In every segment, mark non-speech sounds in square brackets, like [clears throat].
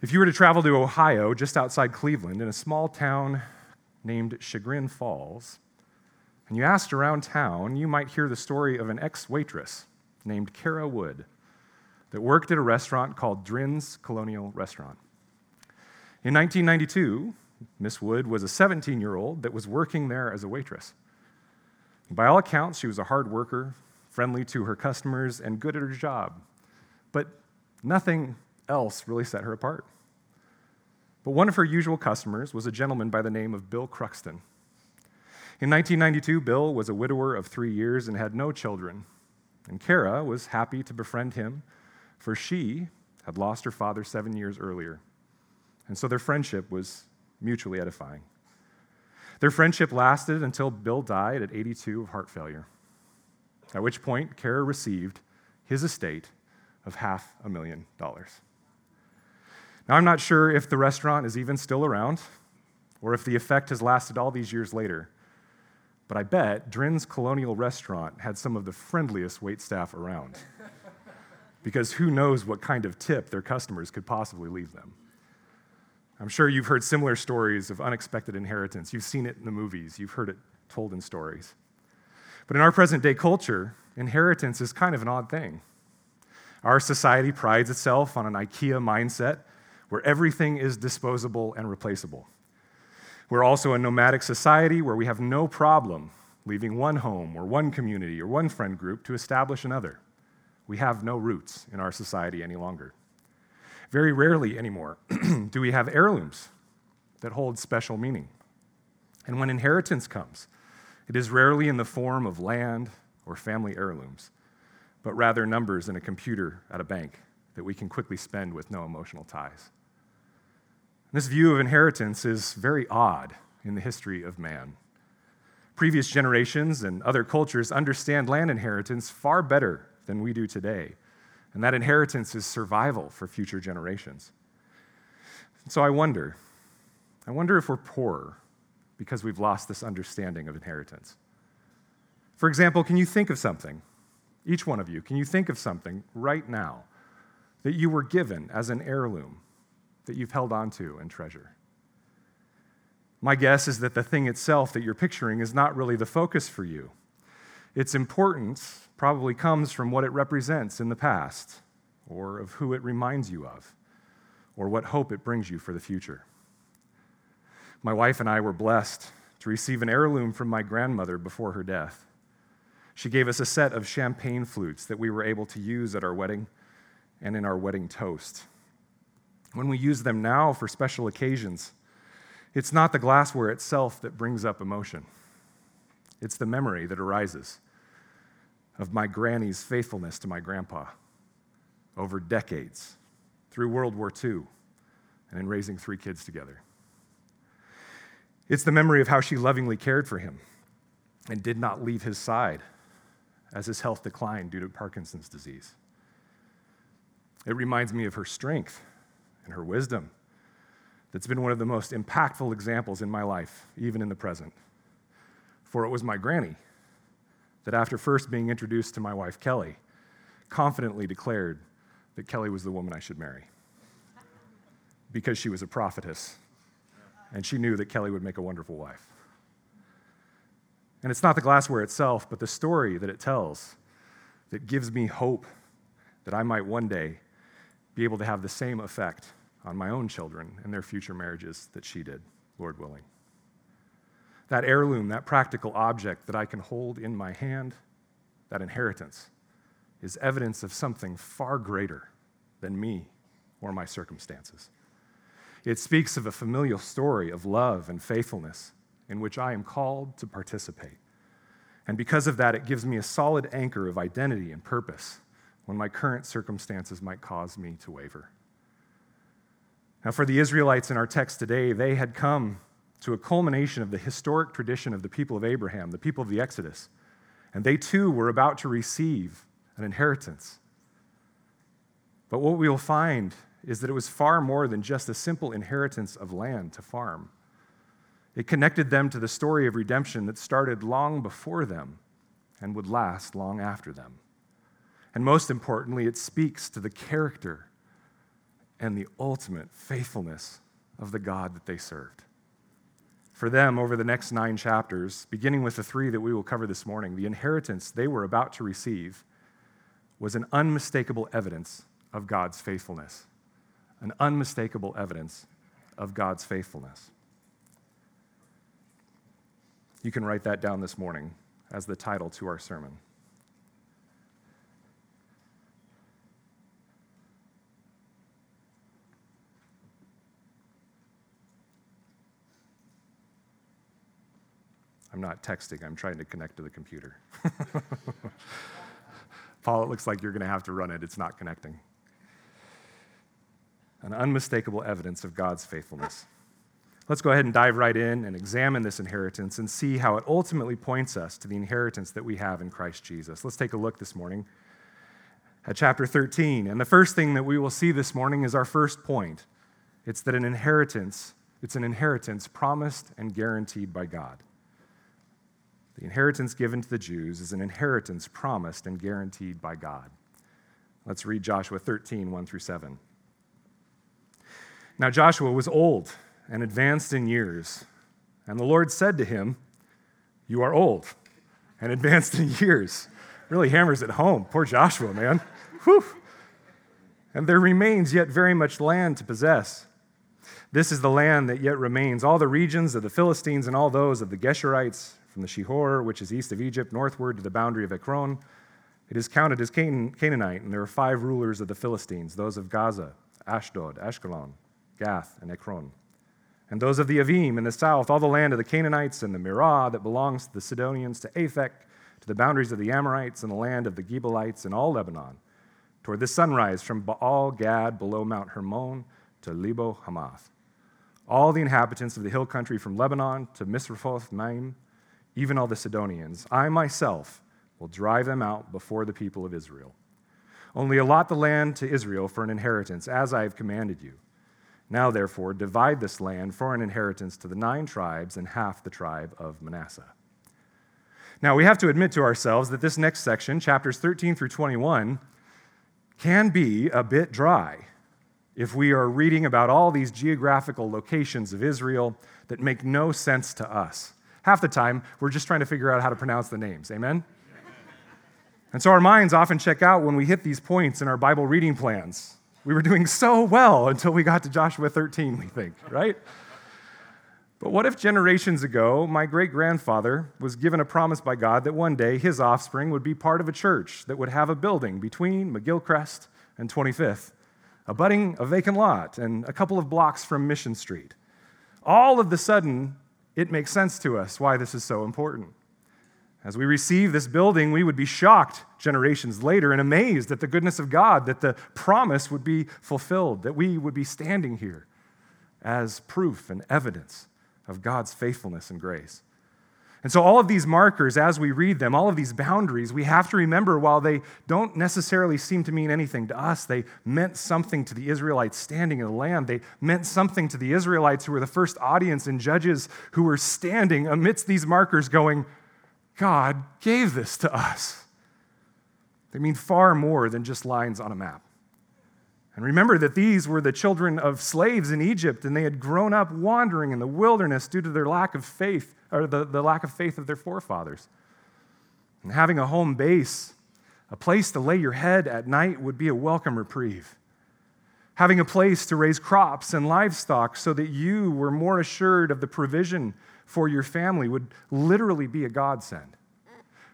If you were to travel to Ohio, just outside Cleveland, in a small town named Chagrin Falls, and you asked around town, you might hear the story of an ex waitress named Kara Wood that worked at a restaurant called Drin's Colonial Restaurant. In 1992, Miss Wood was a 17 year old that was working there as a waitress. By all accounts, she was a hard worker, friendly to her customers, and good at her job. But nothing else really set her apart. But one of her usual customers was a gentleman by the name of Bill Cruxton. In 1992, Bill was a widower of three years and had no children. And Kara was happy to befriend him, for she had lost her father seven years earlier. And so their friendship was mutually edifying. Their friendship lasted until Bill died at 82 of heart failure, at which point Kara received his estate of half a million dollars. Now, I'm not sure if the restaurant is even still around or if the effect has lasted all these years later, but I bet Drin's Colonial Restaurant had some of the friendliest wait staff around. [laughs] because who knows what kind of tip their customers could possibly leave them. I'm sure you've heard similar stories of unexpected inheritance. You've seen it in the movies, you've heard it told in stories. But in our present day culture, inheritance is kind of an odd thing. Our society prides itself on an IKEA mindset where everything is disposable and replaceable. We're also a nomadic society where we have no problem leaving one home or one community or one friend group to establish another. We have no roots in our society any longer. Very rarely anymore [clears throat] do we have heirlooms that hold special meaning. And when inheritance comes, it is rarely in the form of land or family heirlooms, but rather numbers in a computer at a bank that we can quickly spend with no emotional ties. This view of inheritance is very odd in the history of man. Previous generations and other cultures understand land inheritance far better than we do today and that inheritance is survival for future generations. So I wonder, I wonder if we're poorer because we've lost this understanding of inheritance. For example, can you think of something, each one of you, can you think of something right now that you were given as an heirloom that you've held onto and treasure? My guess is that the thing itself that you're picturing is not really the focus for you. Its importance probably comes from what it represents in the past, or of who it reminds you of, or what hope it brings you for the future. My wife and I were blessed to receive an heirloom from my grandmother before her death. She gave us a set of champagne flutes that we were able to use at our wedding and in our wedding toast. When we use them now for special occasions, it's not the glassware itself that brings up emotion. It's the memory that arises of my granny's faithfulness to my grandpa over decades, through World War II, and in raising three kids together. It's the memory of how she lovingly cared for him and did not leave his side as his health declined due to Parkinson's disease. It reminds me of her strength and her wisdom that's been one of the most impactful examples in my life, even in the present. For it was my granny that after first being introduced to my wife, Kelly, confidently declared that Kelly was the woman I should marry because she was a prophetess and she knew that Kelly would make a wonderful wife. And it's not the glassware itself, but the story that it tells that gives me hope that I might one day be able to have the same effect on my own children and their future marriages that she did, Lord willing that heirloom, that practical object that I can hold in my hand, that inheritance, is evidence of something far greater than me or my circumstances. It speaks of a familial story of love and faithfulness in which I am called to participate. And because of that, it gives me a solid anchor of identity and purpose when my current circumstances might cause me to waver. Now, for the Israelites in our text today, they had come to a culmination of the historic tradition of the people of Abraham, the people of the Exodus. And they too were about to receive an inheritance. But what we will find is that it was far more than just a simple inheritance of land to farm. It connected them to the story of redemption that started long before them and would last long after them. And most importantly, it speaks to the character and the ultimate faithfulness of the God that they served. For them, over the next nine chapters, beginning with the three that we will cover this morning, the inheritance they were about to receive was an unmistakable evidence of God's faithfulness. An unmistakable evidence of God's faithfulness. You can write that down this morning as the title to our sermon. I'm not texting, I'm trying to connect to the computer. [laughs] Paul, it looks like you're going to have to run it. It's not connecting. An unmistakable evidence of God's faithfulness. Let's go ahead and dive right in and examine this inheritance and see how it ultimately points us to the inheritance that we have in Christ Jesus. Let's take a look this morning at chapter 13. And the first thing that we will see this morning is our first point it's that an inheritance, it's an inheritance promised and guaranteed by God. The inheritance given to the Jews is an inheritance promised and guaranteed by God. Let's read Joshua 13, 1 through 7. Now Joshua was old and advanced in years. And the Lord said to him, You are old and advanced in years. Really hammers it home. Poor Joshua, man. Whew. And there remains yet very much land to possess. This is the land that yet remains, all the regions of the Philistines and all those of the Geshurites, from the Shihor, which is east of Egypt, northward to the boundary of Ekron. It is counted as Canaanite, and there are five rulers of the Philistines those of Gaza, Ashdod, Ashkelon, Gath, and Ekron and those of the Avim in the south, all the land of the Canaanites and the Mearah that belongs to the Sidonians, to Aphek, to the boundaries of the Amorites, and the land of the Gebalites and all Lebanon, toward the sunrise from Baal Gad below Mount Hermon to Lebo Hamath. All the inhabitants of the hill country from Lebanon to Misrephoth Maim, even all the Sidonians, I myself will drive them out before the people of Israel. Only allot the land to Israel for an inheritance, as I have commanded you. Now, therefore, divide this land for an inheritance to the nine tribes and half the tribe of Manasseh. Now, we have to admit to ourselves that this next section, chapters 13 through 21, can be a bit dry if we are reading about all these geographical locations of Israel that make no sense to us. Half the time, we're just trying to figure out how to pronounce the names. Amen? And so our minds often check out when we hit these points in our Bible reading plans. We were doing so well until we got to Joshua 13, we think, right? But what if generations ago, my great grandfather was given a promise by God that one day his offspring would be part of a church that would have a building between McGillcrest and 25th, abutting a vacant lot and a couple of blocks from Mission Street? All of the sudden, it makes sense to us why this is so important. As we receive this building, we would be shocked generations later and amazed at the goodness of God, that the promise would be fulfilled, that we would be standing here as proof and evidence of God's faithfulness and grace. And so, all of these markers, as we read them, all of these boundaries, we have to remember while they don't necessarily seem to mean anything to us, they meant something to the Israelites standing in the land. They meant something to the Israelites who were the first audience and judges who were standing amidst these markers going, God gave this to us. They mean far more than just lines on a map. And remember that these were the children of slaves in Egypt, and they had grown up wandering in the wilderness due to their lack of faith, or the, the lack of faith of their forefathers. And having a home base, a place to lay your head at night, would be a welcome reprieve. Having a place to raise crops and livestock so that you were more assured of the provision for your family would literally be a godsend.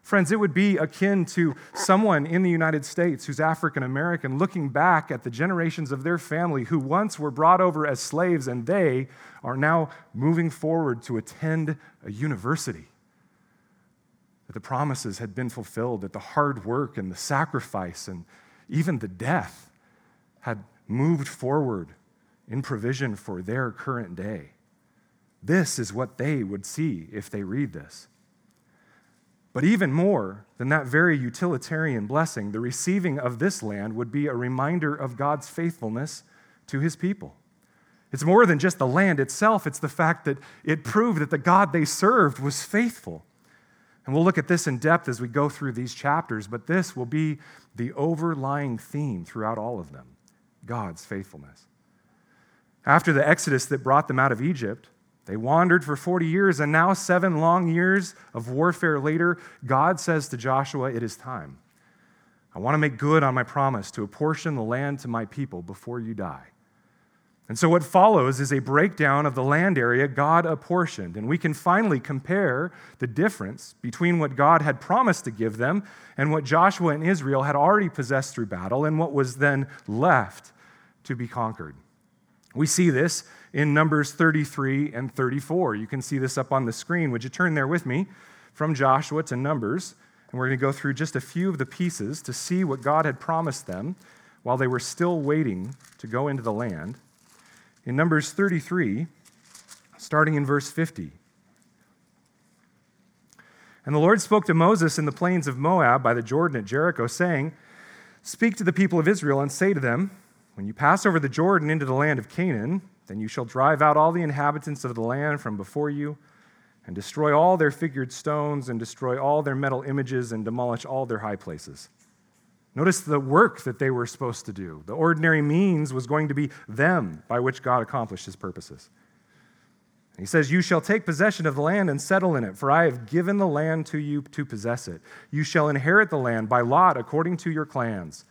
Friends, it would be akin to someone in the United States who's African American looking back at the generations of their family who once were brought over as slaves and they are now moving forward to attend a university. That the promises had been fulfilled, that the hard work and the sacrifice and even the death had moved forward in provision for their current day. This is what they would see if they read this. But even more than that very utilitarian blessing, the receiving of this land would be a reminder of God's faithfulness to his people. It's more than just the land itself, it's the fact that it proved that the God they served was faithful. And we'll look at this in depth as we go through these chapters, but this will be the overlying theme throughout all of them God's faithfulness. After the exodus that brought them out of Egypt, they wandered for 40 years, and now, seven long years of warfare later, God says to Joshua, It is time. I want to make good on my promise to apportion the land to my people before you die. And so, what follows is a breakdown of the land area God apportioned. And we can finally compare the difference between what God had promised to give them and what Joshua and Israel had already possessed through battle and what was then left to be conquered. We see this in Numbers 33 and 34. You can see this up on the screen. Would you turn there with me from Joshua to Numbers? And we're going to go through just a few of the pieces to see what God had promised them while they were still waiting to go into the land. In Numbers 33, starting in verse 50. And the Lord spoke to Moses in the plains of Moab by the Jordan at Jericho, saying, Speak to the people of Israel and say to them, when you pass over the Jordan into the land of Canaan, then you shall drive out all the inhabitants of the land from before you, and destroy all their figured stones, and destroy all their metal images, and demolish all their high places. Notice the work that they were supposed to do. The ordinary means was going to be them by which God accomplished his purposes. He says, You shall take possession of the land and settle in it, for I have given the land to you to possess it. You shall inherit the land by lot according to your clans.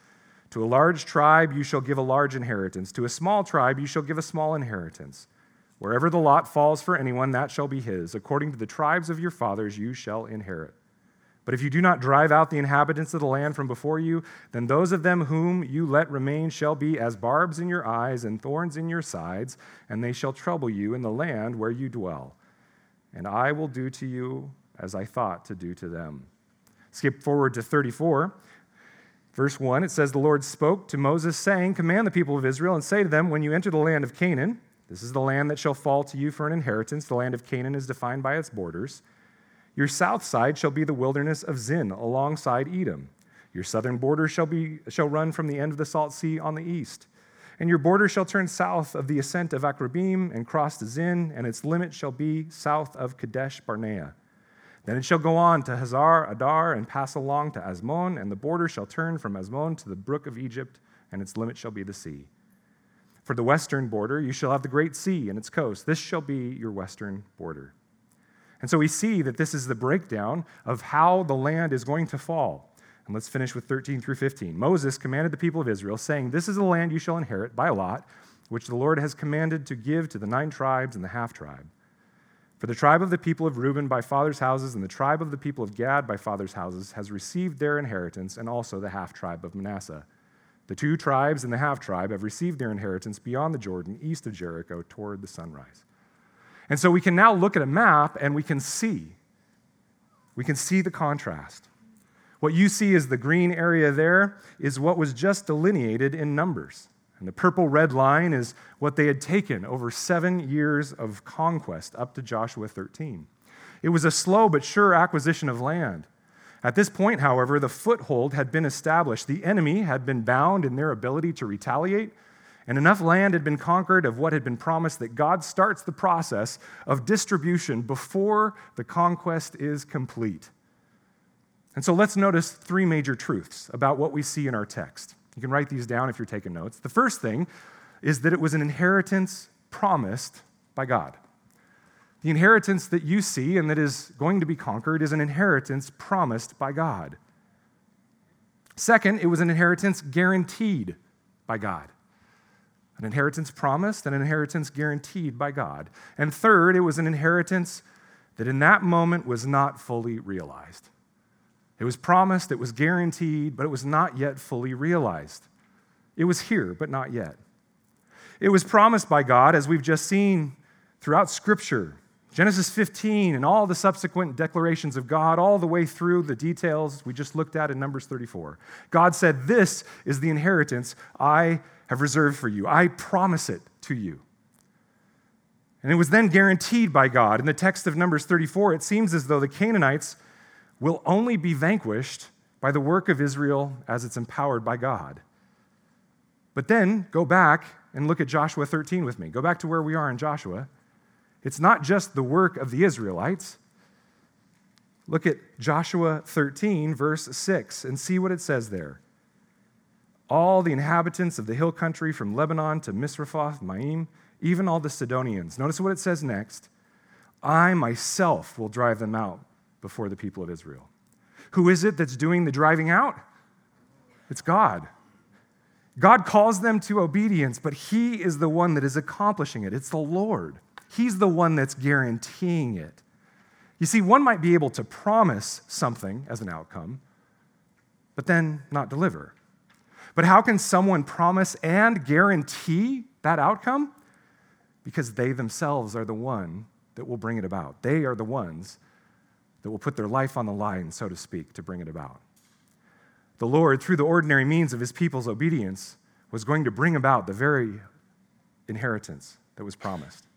To a large tribe you shall give a large inheritance. To a small tribe you shall give a small inheritance. Wherever the lot falls for anyone, that shall be his. According to the tribes of your fathers you shall inherit. But if you do not drive out the inhabitants of the land from before you, then those of them whom you let remain shall be as barbs in your eyes and thorns in your sides, and they shall trouble you in the land where you dwell. And I will do to you as I thought to do to them. Skip forward to 34. Verse 1, it says, The Lord spoke to Moses, saying, Command the people of Israel and say to them, When you enter the land of Canaan, this is the land that shall fall to you for an inheritance. The land of Canaan is defined by its borders. Your south side shall be the wilderness of Zin, alongside Edom. Your southern border shall, be, shall run from the end of the Salt Sea on the east. And your border shall turn south of the ascent of Akrabim and cross to Zin, and its limit shall be south of Kadesh Barnea. Then it shall go on to Hazar Adar and pass along to Azmon, and the border shall turn from Azmon to the brook of Egypt, and its limit shall be the sea. For the western border, you shall have the great sea and its coast. This shall be your western border. And so we see that this is the breakdown of how the land is going to fall. And let's finish with 13 through 15. Moses commanded the people of Israel, saying, This is the land you shall inherit by lot, which the Lord has commanded to give to the nine tribes and the half tribe. For the tribe of the people of Reuben by fathers' houses and the tribe of the people of Gad by fathers' houses has received their inheritance, and also the half tribe of Manasseh. The two tribes and the half tribe have received their inheritance beyond the Jordan, east of Jericho, toward the sunrise. And so we can now look at a map and we can see. We can see the contrast. What you see is the green area there is what was just delineated in Numbers. And the purple red line is what they had taken over seven years of conquest up to Joshua 13. It was a slow but sure acquisition of land. At this point, however, the foothold had been established. The enemy had been bound in their ability to retaliate, and enough land had been conquered of what had been promised that God starts the process of distribution before the conquest is complete. And so let's notice three major truths about what we see in our text. You can write these down if you're taking notes. The first thing is that it was an inheritance promised by God. The inheritance that you see and that is going to be conquered is an inheritance promised by God. Second, it was an inheritance guaranteed by God. An inheritance promised, an inheritance guaranteed by God. And third, it was an inheritance that in that moment was not fully realized. It was promised, it was guaranteed, but it was not yet fully realized. It was here, but not yet. It was promised by God, as we've just seen throughout Scripture. Genesis 15 and all the subsequent declarations of God, all the way through the details we just looked at in Numbers 34. God said, This is the inheritance I have reserved for you. I promise it to you. And it was then guaranteed by God. In the text of Numbers 34, it seems as though the Canaanites will only be vanquished by the work of Israel as it's empowered by God. But then go back and look at Joshua 13 with me. Go back to where we are in Joshua. It's not just the work of the Israelites. Look at Joshua 13, verse 6, and see what it says there. all the inhabitants of the hill country from Lebanon to Misrephoth, Maim, even all the Sidonians. Notice what it says next. I myself will drive them out before the people of Israel. Who is it that's doing the driving out? It's God. God calls them to obedience, but He is the one that is accomplishing it. It's the Lord. He's the one that's guaranteeing it. You see, one might be able to promise something as an outcome, but then not deliver. But how can someone promise and guarantee that outcome? Because they themselves are the one that will bring it about. They are the ones that will put their life on the line, so to speak, to bring it about. The Lord, through the ordinary means of his people's obedience, was going to bring about the very inheritance that was promised.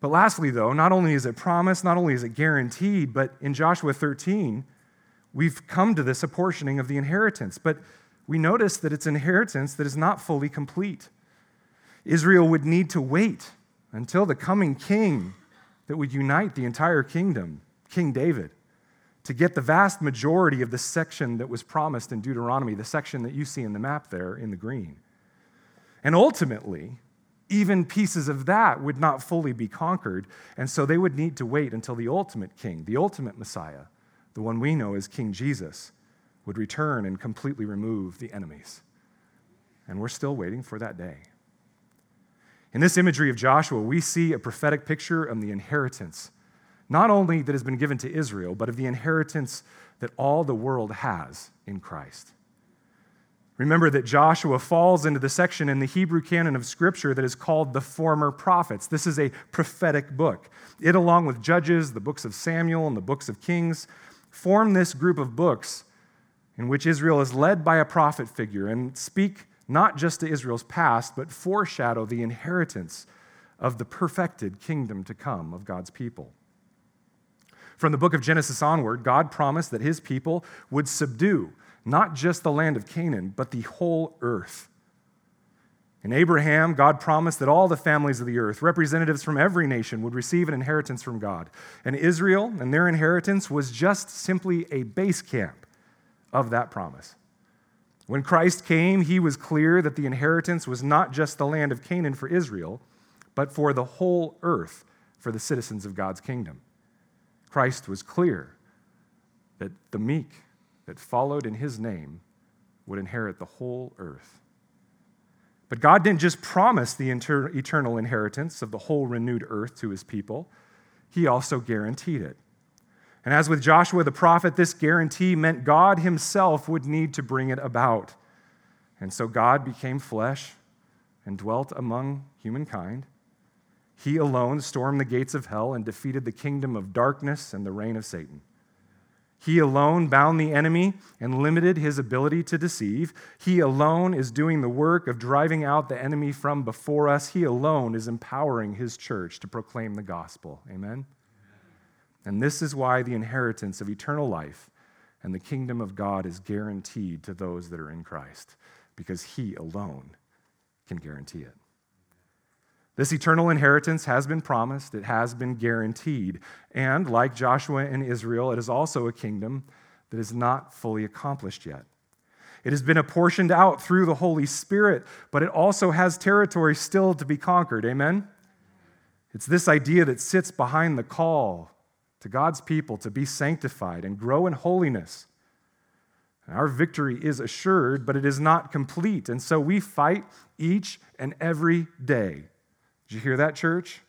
But lastly, though, not only is it promised, not only is it guaranteed, but in Joshua 13, we've come to this apportioning of the inheritance. But we notice that it's inheritance that is not fully complete. Israel would need to wait until the coming king that would unite the entire kingdom, King David, to get the vast majority of the section that was promised in Deuteronomy, the section that you see in the map there in the green. And ultimately, even pieces of that would not fully be conquered, and so they would need to wait until the ultimate king, the ultimate Messiah, the one we know as King Jesus, would return and completely remove the enemies. And we're still waiting for that day. In this imagery of Joshua, we see a prophetic picture of the inheritance, not only that has been given to Israel, but of the inheritance that all the world has in Christ. Remember that Joshua falls into the section in the Hebrew canon of Scripture that is called the former prophets. This is a prophetic book. It, along with Judges, the books of Samuel, and the books of Kings, form this group of books in which Israel is led by a prophet figure and speak not just to Israel's past, but foreshadow the inheritance of the perfected kingdom to come of God's people. From the book of Genesis onward, God promised that his people would subdue not just the land of Canaan, but the whole earth. In Abraham, God promised that all the families of the earth, representatives from every nation, would receive an inheritance from God. And Israel and their inheritance was just simply a base camp of that promise. When Christ came, he was clear that the inheritance was not just the land of Canaan for Israel, but for the whole earth for the citizens of God's kingdom. Christ was clear that the meek that followed in his name would inherit the whole earth. But God didn't just promise the eternal inheritance of the whole renewed earth to his people, he also guaranteed it. And as with Joshua the prophet, this guarantee meant God himself would need to bring it about. And so God became flesh and dwelt among humankind. He alone stormed the gates of hell and defeated the kingdom of darkness and the reign of Satan. He alone bound the enemy and limited his ability to deceive. He alone is doing the work of driving out the enemy from before us. He alone is empowering his church to proclaim the gospel. Amen? And this is why the inheritance of eternal life and the kingdom of God is guaranteed to those that are in Christ, because He alone can guarantee it. This eternal inheritance has been promised, it has been guaranteed. And like Joshua and Israel, it is also a kingdom that is not fully accomplished yet. It has been apportioned out through the Holy Spirit, but it also has territory still to be conquered. Amen? It's this idea that sits behind the call to God's people to be sanctified and grow in holiness. our victory is assured, but it is not complete. And so we fight each and every day. Did you hear that, church?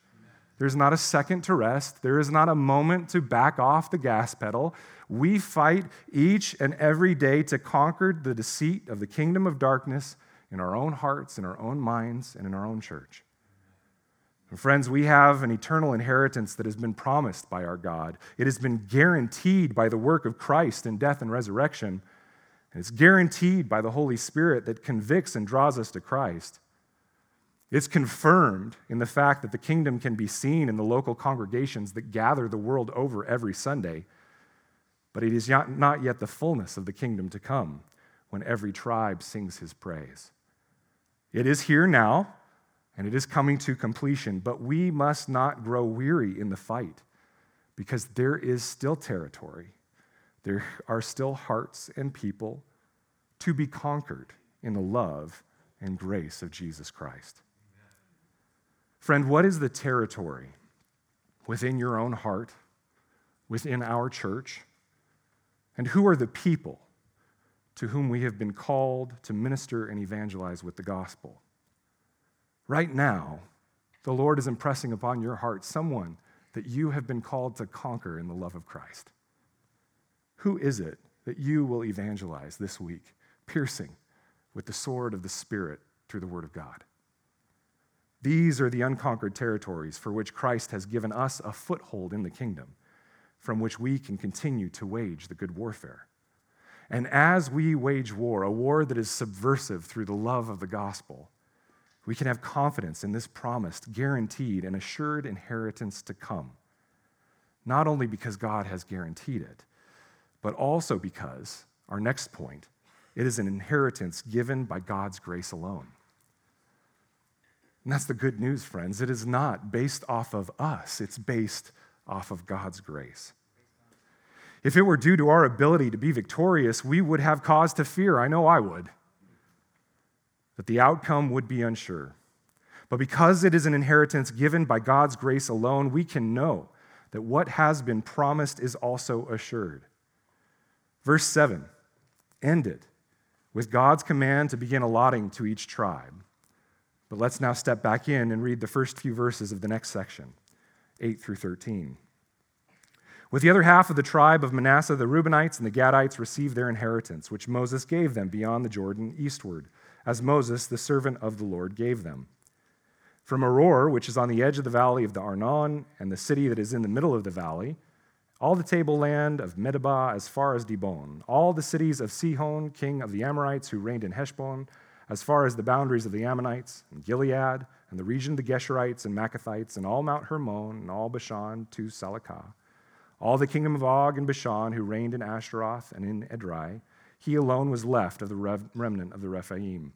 There's not a second to rest. There is not a moment to back off the gas pedal. We fight each and every day to conquer the deceit of the kingdom of darkness in our own hearts, in our own minds, and in our own church. And friends, we have an eternal inheritance that has been promised by our God. It has been guaranteed by the work of Christ in death and resurrection. And it's guaranteed by the Holy Spirit that convicts and draws us to Christ. It's confirmed in the fact that the kingdom can be seen in the local congregations that gather the world over every Sunday. But it is not yet the fullness of the kingdom to come when every tribe sings his praise. It is here now, and it is coming to completion. But we must not grow weary in the fight because there is still territory. There are still hearts and people to be conquered in the love and grace of Jesus Christ. Friend, what is the territory within your own heart, within our church? And who are the people to whom we have been called to minister and evangelize with the gospel? Right now, the Lord is impressing upon your heart someone that you have been called to conquer in the love of Christ. Who is it that you will evangelize this week, piercing with the sword of the Spirit through the Word of God? These are the unconquered territories for which Christ has given us a foothold in the kingdom, from which we can continue to wage the good warfare. And as we wage war, a war that is subversive through the love of the gospel, we can have confidence in this promised, guaranteed, and assured inheritance to come. Not only because God has guaranteed it, but also because, our next point, it is an inheritance given by God's grace alone. And that's the good news, friends. It is not based off of us, it's based off of God's grace. If it were due to our ability to be victorious, we would have cause to fear. I know I would. That the outcome would be unsure. But because it is an inheritance given by God's grace alone, we can know that what has been promised is also assured. Verse 7 ended with God's command to begin allotting to each tribe. But let's now step back in and read the first few verses of the next section, 8 through 13. With the other half of the tribe of Manasseh, the Reubenites and the Gadites received their inheritance, which Moses gave them beyond the Jordan eastward, as Moses, the servant of the Lord, gave them. From Aroer, which is on the edge of the valley of the Arnon, and the city that is in the middle of the valley, all the tableland of Medeba as far as Dibon, all the cities of Sihon, king of the Amorites, who reigned in Heshbon, as far as the boundaries of the Ammonites, and Gilead, and the region of the Geshurites and Maacathites, and all Mount Hermon, and all Bashan to Salecah, all the kingdom of Og and Bashan, who reigned in Ashtaroth and in Edrei, he alone was left of the remnant of the Rephaim.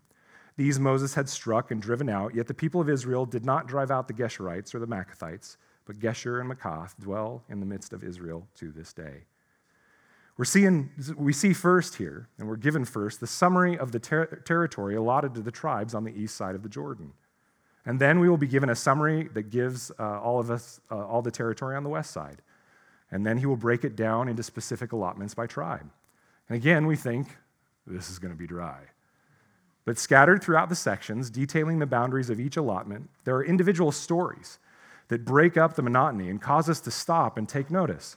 These Moses had struck and driven out, yet the people of Israel did not drive out the Geshurites or the Maacathites but Geshur and Maacath dwell in the midst of Israel to this day. We're seeing, we see first here, and we're given first, the summary of the ter- territory allotted to the tribes on the east side of the Jordan. And then we will be given a summary that gives uh, all of us uh, all the territory on the west side. And then he will break it down into specific allotments by tribe. And again, we think this is going to be dry. But scattered throughout the sections, detailing the boundaries of each allotment, there are individual stories that break up the monotony and cause us to stop and take notice.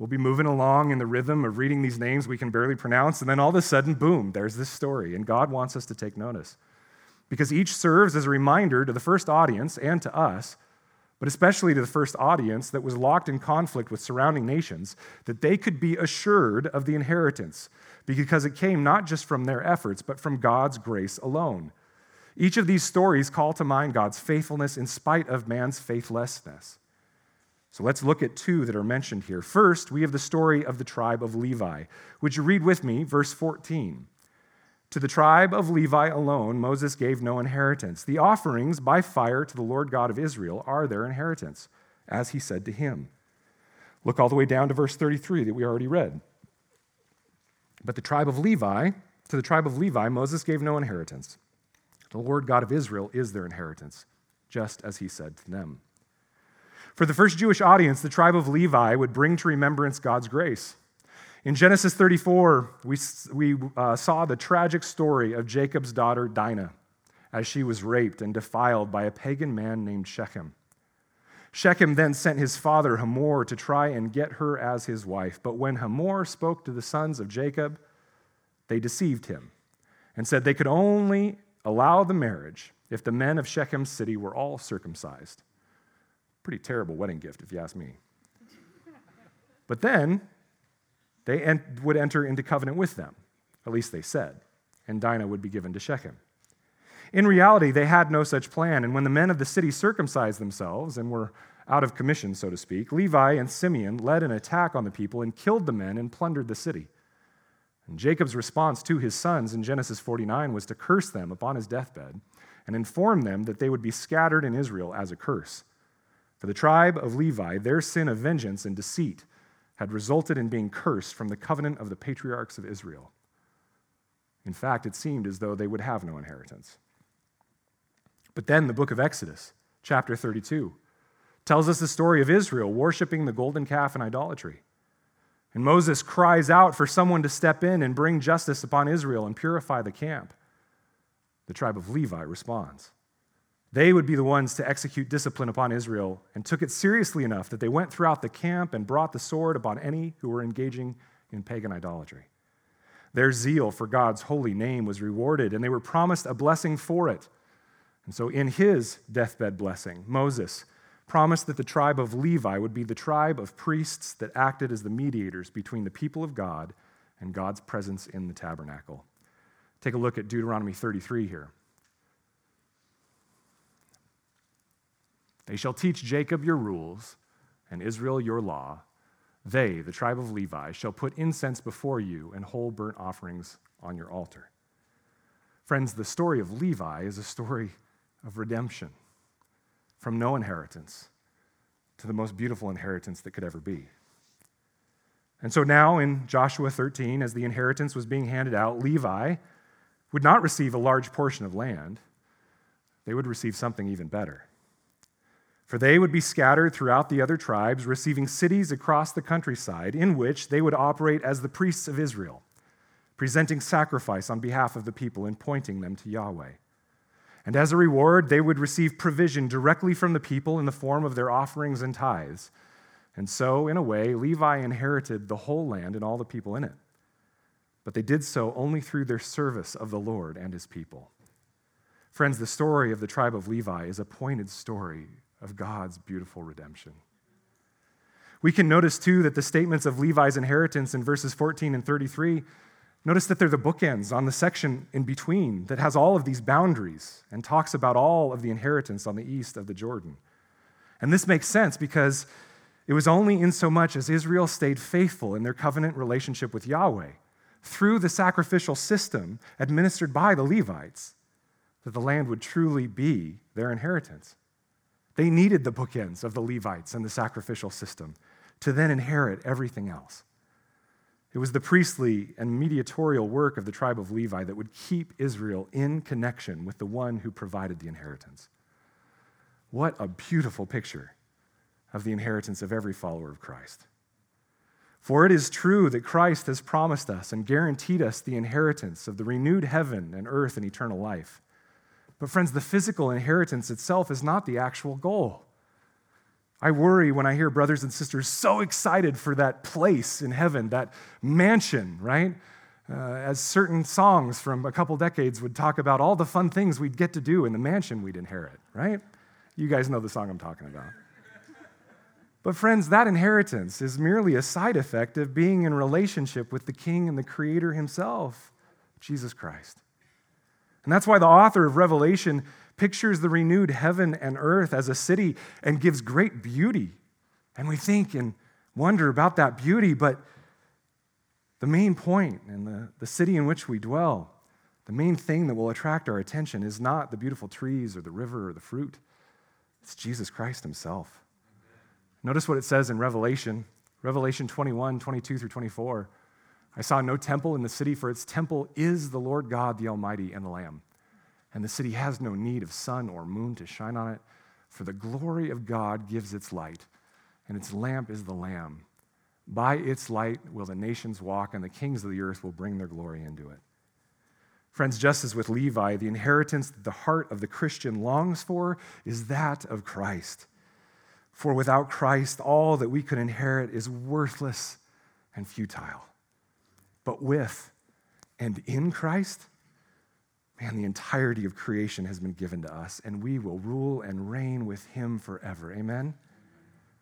We'll be moving along in the rhythm of reading these names we can barely pronounce, and then all of a sudden, boom, there's this story. And God wants us to take notice. Because each serves as a reminder to the first audience and to us, but especially to the first audience that was locked in conflict with surrounding nations, that they could be assured of the inheritance, because it came not just from their efforts, but from God's grace alone. Each of these stories call to mind God's faithfulness in spite of man's faithlessness. So let's look at two that are mentioned here. First, we have the story of the tribe of Levi. Would you read with me verse 14? To the tribe of Levi alone, Moses gave no inheritance. The offerings by fire to the Lord God of Israel are their inheritance, as he said to him. Look all the way down to verse 33 that we already read. But the tribe of Levi, to the tribe of Levi, Moses gave no inheritance. The Lord God of Israel is their inheritance, just as he said to them. For the first Jewish audience, the tribe of Levi would bring to remembrance God's grace. In Genesis 34, we, we uh, saw the tragic story of Jacob's daughter Dinah as she was raped and defiled by a pagan man named Shechem. Shechem then sent his father Hamor to try and get her as his wife. But when Hamor spoke to the sons of Jacob, they deceived him and said they could only allow the marriage if the men of Shechem's city were all circumcised. Pretty terrible wedding gift, if you ask me. But then they would enter into covenant with them, at least they said, and Dinah would be given to Shechem. In reality, they had no such plan, and when the men of the city circumcised themselves and were out of commission, so to speak, Levi and Simeon led an attack on the people and killed the men and plundered the city. And Jacob's response to his sons in Genesis 49 was to curse them upon his deathbed and inform them that they would be scattered in Israel as a curse. For the tribe of Levi, their sin of vengeance and deceit had resulted in being cursed from the covenant of the patriarchs of Israel. In fact, it seemed as though they would have no inheritance. But then the book of Exodus, chapter 32, tells us the story of Israel worshiping the golden calf in idolatry. And Moses cries out for someone to step in and bring justice upon Israel and purify the camp. The tribe of Levi responds. They would be the ones to execute discipline upon Israel and took it seriously enough that they went throughout the camp and brought the sword upon any who were engaging in pagan idolatry. Their zeal for God's holy name was rewarded, and they were promised a blessing for it. And so, in his deathbed blessing, Moses promised that the tribe of Levi would be the tribe of priests that acted as the mediators between the people of God and God's presence in the tabernacle. Take a look at Deuteronomy 33 here. They shall teach Jacob your rules and Israel your law. They, the tribe of Levi, shall put incense before you and whole burnt offerings on your altar. Friends, the story of Levi is a story of redemption from no inheritance to the most beautiful inheritance that could ever be. And so now in Joshua 13, as the inheritance was being handed out, Levi would not receive a large portion of land, they would receive something even better. For they would be scattered throughout the other tribes, receiving cities across the countryside in which they would operate as the priests of Israel, presenting sacrifice on behalf of the people and pointing them to Yahweh. And as a reward, they would receive provision directly from the people in the form of their offerings and tithes. And so, in a way, Levi inherited the whole land and all the people in it. But they did so only through their service of the Lord and his people. Friends, the story of the tribe of Levi is a pointed story of God's beautiful redemption. We can notice, too, that the statements of Levi's inheritance in verses 14 and 33 Notice that they're the bookends on the section in between that has all of these boundaries and talks about all of the inheritance on the east of the Jordan. And this makes sense because it was only in so much as Israel stayed faithful in their covenant relationship with Yahweh through the sacrificial system administered by the Levites that the land would truly be their inheritance. They needed the bookends of the Levites and the sacrificial system to then inherit everything else. It was the priestly and mediatorial work of the tribe of Levi that would keep Israel in connection with the one who provided the inheritance. What a beautiful picture of the inheritance of every follower of Christ. For it is true that Christ has promised us and guaranteed us the inheritance of the renewed heaven and earth and eternal life. But, friends, the physical inheritance itself is not the actual goal. I worry when I hear brothers and sisters so excited for that place in heaven, that mansion, right? Uh, as certain songs from a couple decades would talk about all the fun things we'd get to do in the mansion we'd inherit, right? You guys know the song I'm talking about. But, friends, that inheritance is merely a side effect of being in relationship with the King and the Creator Himself, Jesus Christ. And that's why the author of Revelation pictures the renewed heaven and earth as a city and gives great beauty. And we think and wonder about that beauty, but the main point in the, the city in which we dwell, the main thing that will attract our attention is not the beautiful trees or the river or the fruit, it's Jesus Christ Himself. Notice what it says in Revelation, Revelation 21, 22 through 24. I saw no temple in the city, for its temple is the Lord God, the Almighty, and the Lamb and the city has no need of sun or moon to shine on it, for the glory of God gives its light, and its lamp is the Lamb. By its light will the nations walk, and the kings of the earth will bring their glory into it. Friends, just as with Levi, the inheritance that the heart of the Christian longs for is that of Christ. For without Christ, all that we could inherit is worthless and futile. But with and in Christ, Man, the entirety of creation has been given to us, and we will rule and reign with him forever. Amen?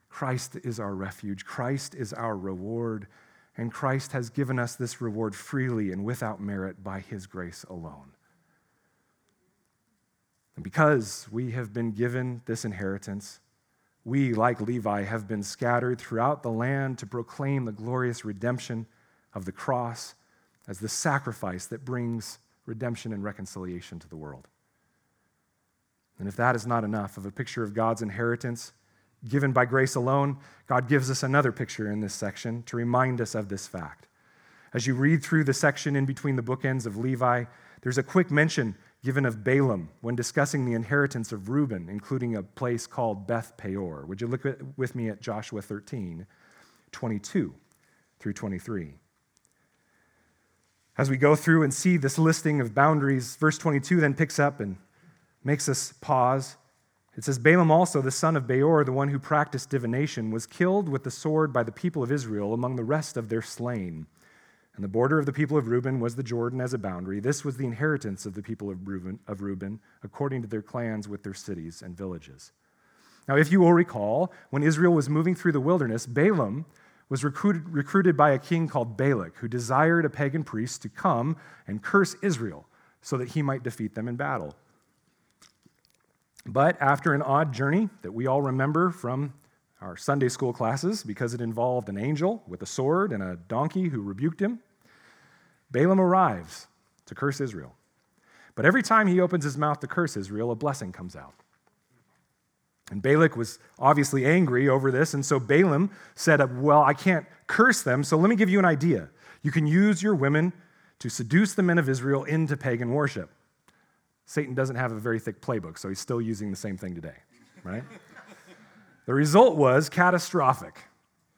Christ is our refuge, Christ is our reward, and Christ has given us this reward freely and without merit by his grace alone. And because we have been given this inheritance, we, like Levi, have been scattered throughout the land to proclaim the glorious redemption of the cross as the sacrifice that brings redemption and reconciliation to the world. And if that is not enough of a picture of God's inheritance given by grace alone, God gives us another picture in this section to remind us of this fact. As you read through the section in between the bookends of Levi, there's a quick mention given of Balaam when discussing the inheritance of Reuben, including a place called Beth Peor. Would you look with me at Joshua 13, 22 through 23? As we go through and see this listing of boundaries, verse 22 then picks up and makes us pause. It says, Balaam also, the son of Beor, the one who practiced divination, was killed with the sword by the people of Israel among the rest of their slain. And the border of the people of Reuben was the Jordan as a boundary. This was the inheritance of the people of Reuben, of Reuben, according to their clans with their cities and villages. Now, if you will recall, when Israel was moving through the wilderness, Balaam was recruited, recruited by a king called Balak, who desired a pagan priest to come and curse Israel so that he might defeat them in battle. But after an odd journey that we all remember from our Sunday school classes, because it involved an angel with a sword and a donkey who rebuked him, Balaam arrives to curse Israel. But every time he opens his mouth to curse Israel, a blessing comes out. And Balak was obviously angry over this, and so Balaam said, Well, I can't curse them, so let me give you an idea. You can use your women to seduce the men of Israel into pagan worship. Satan doesn't have a very thick playbook, so he's still using the same thing today, right? [laughs] the result was catastrophic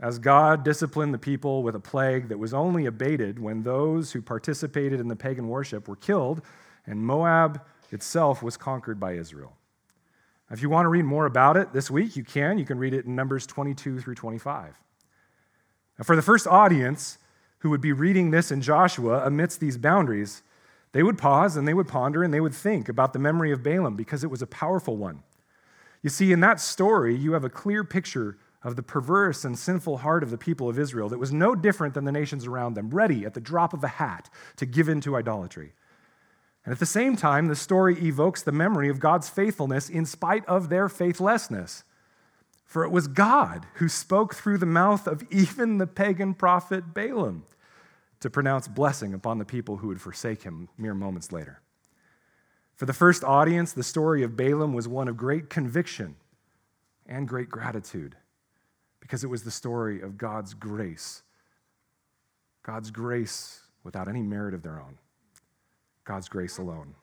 as God disciplined the people with a plague that was only abated when those who participated in the pagan worship were killed and Moab itself was conquered by Israel. If you want to read more about it this week, you can. You can read it in Numbers 22 through 25. Now, for the first audience who would be reading this in Joshua amidst these boundaries, they would pause and they would ponder and they would think about the memory of Balaam because it was a powerful one. You see, in that story, you have a clear picture of the perverse and sinful heart of the people of Israel that was no different than the nations around them, ready at the drop of a hat to give in to idolatry. And at the same time, the story evokes the memory of God's faithfulness in spite of their faithlessness. For it was God who spoke through the mouth of [laughs] even the pagan prophet Balaam to pronounce blessing upon the people who would forsake him mere moments later. For the first audience, the story of Balaam was one of great conviction and great gratitude because it was the story of God's grace. God's grace without any merit of their own. God's grace alone.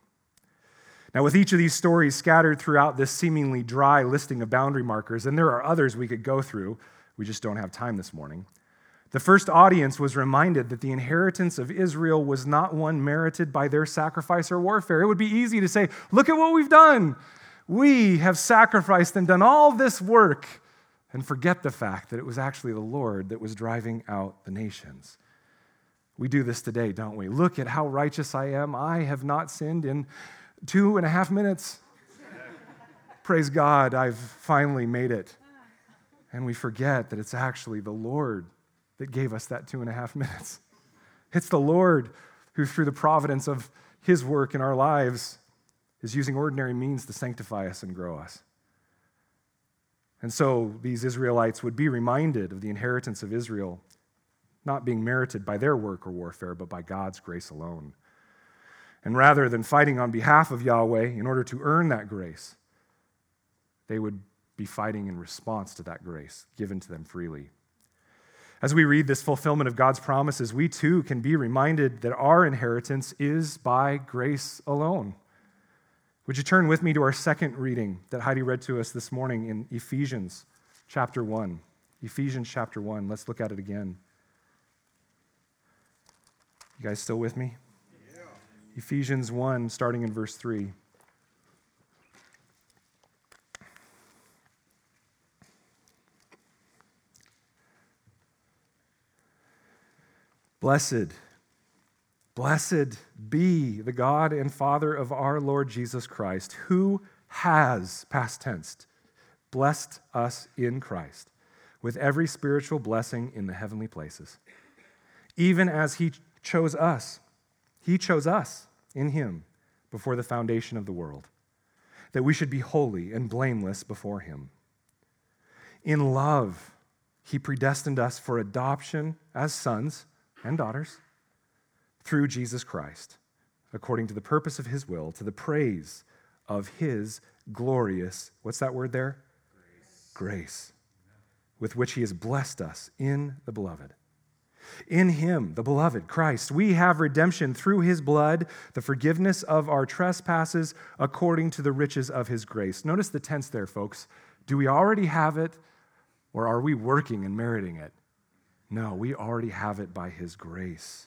Now, with each of these stories scattered throughout this seemingly dry listing of boundary markers, and there are others we could go through, we just don't have time this morning. The first audience was reminded that the inheritance of Israel was not one merited by their sacrifice or warfare. It would be easy to say, Look at what we've done. We have sacrificed and done all this work and forget the fact that it was actually the Lord that was driving out the nations. We do this today, don't we? Look at how righteous I am. I have not sinned in two and a half minutes. Praise God, I've finally made it. And we forget that it's actually the Lord that gave us that two and a half minutes. It's the Lord who, through the providence of his work in our lives, is using ordinary means to sanctify us and grow us. And so these Israelites would be reminded of the inheritance of Israel not being merited by their work or warfare, but by God's grace alone. And rather than fighting on behalf of Yahweh in order to earn that grace, they would be fighting in response to that grace given to them freely. As we read this fulfillment of God's promises, we too can be reminded that our inheritance is by grace alone. Would you turn with me to our second reading that Heidi read to us this morning in Ephesians chapter 1? Ephesians chapter 1. Let's look at it again. You guys still with me? Yeah. Ephesians 1, starting in verse 3. Blessed Blessed be the God and Father of our Lord Jesus Christ, who has, past tense, blessed us in Christ with every spiritual blessing in the heavenly places, even as He chose us. He chose us in Him before the foundation of the world, that we should be holy and blameless before Him. In love, He predestined us for adoption as sons and daughters through Jesus Christ, according to the purpose of his will, to the praise of his glorious, what's that word there? Grace. Grace, with which he has blessed us in the beloved. In him, the beloved Christ, we have redemption through his blood, the forgiveness of our trespasses according to the riches of his grace. Notice the tense there, folks. Do we already have it, or are we working and meriting it? No, we already have it by his grace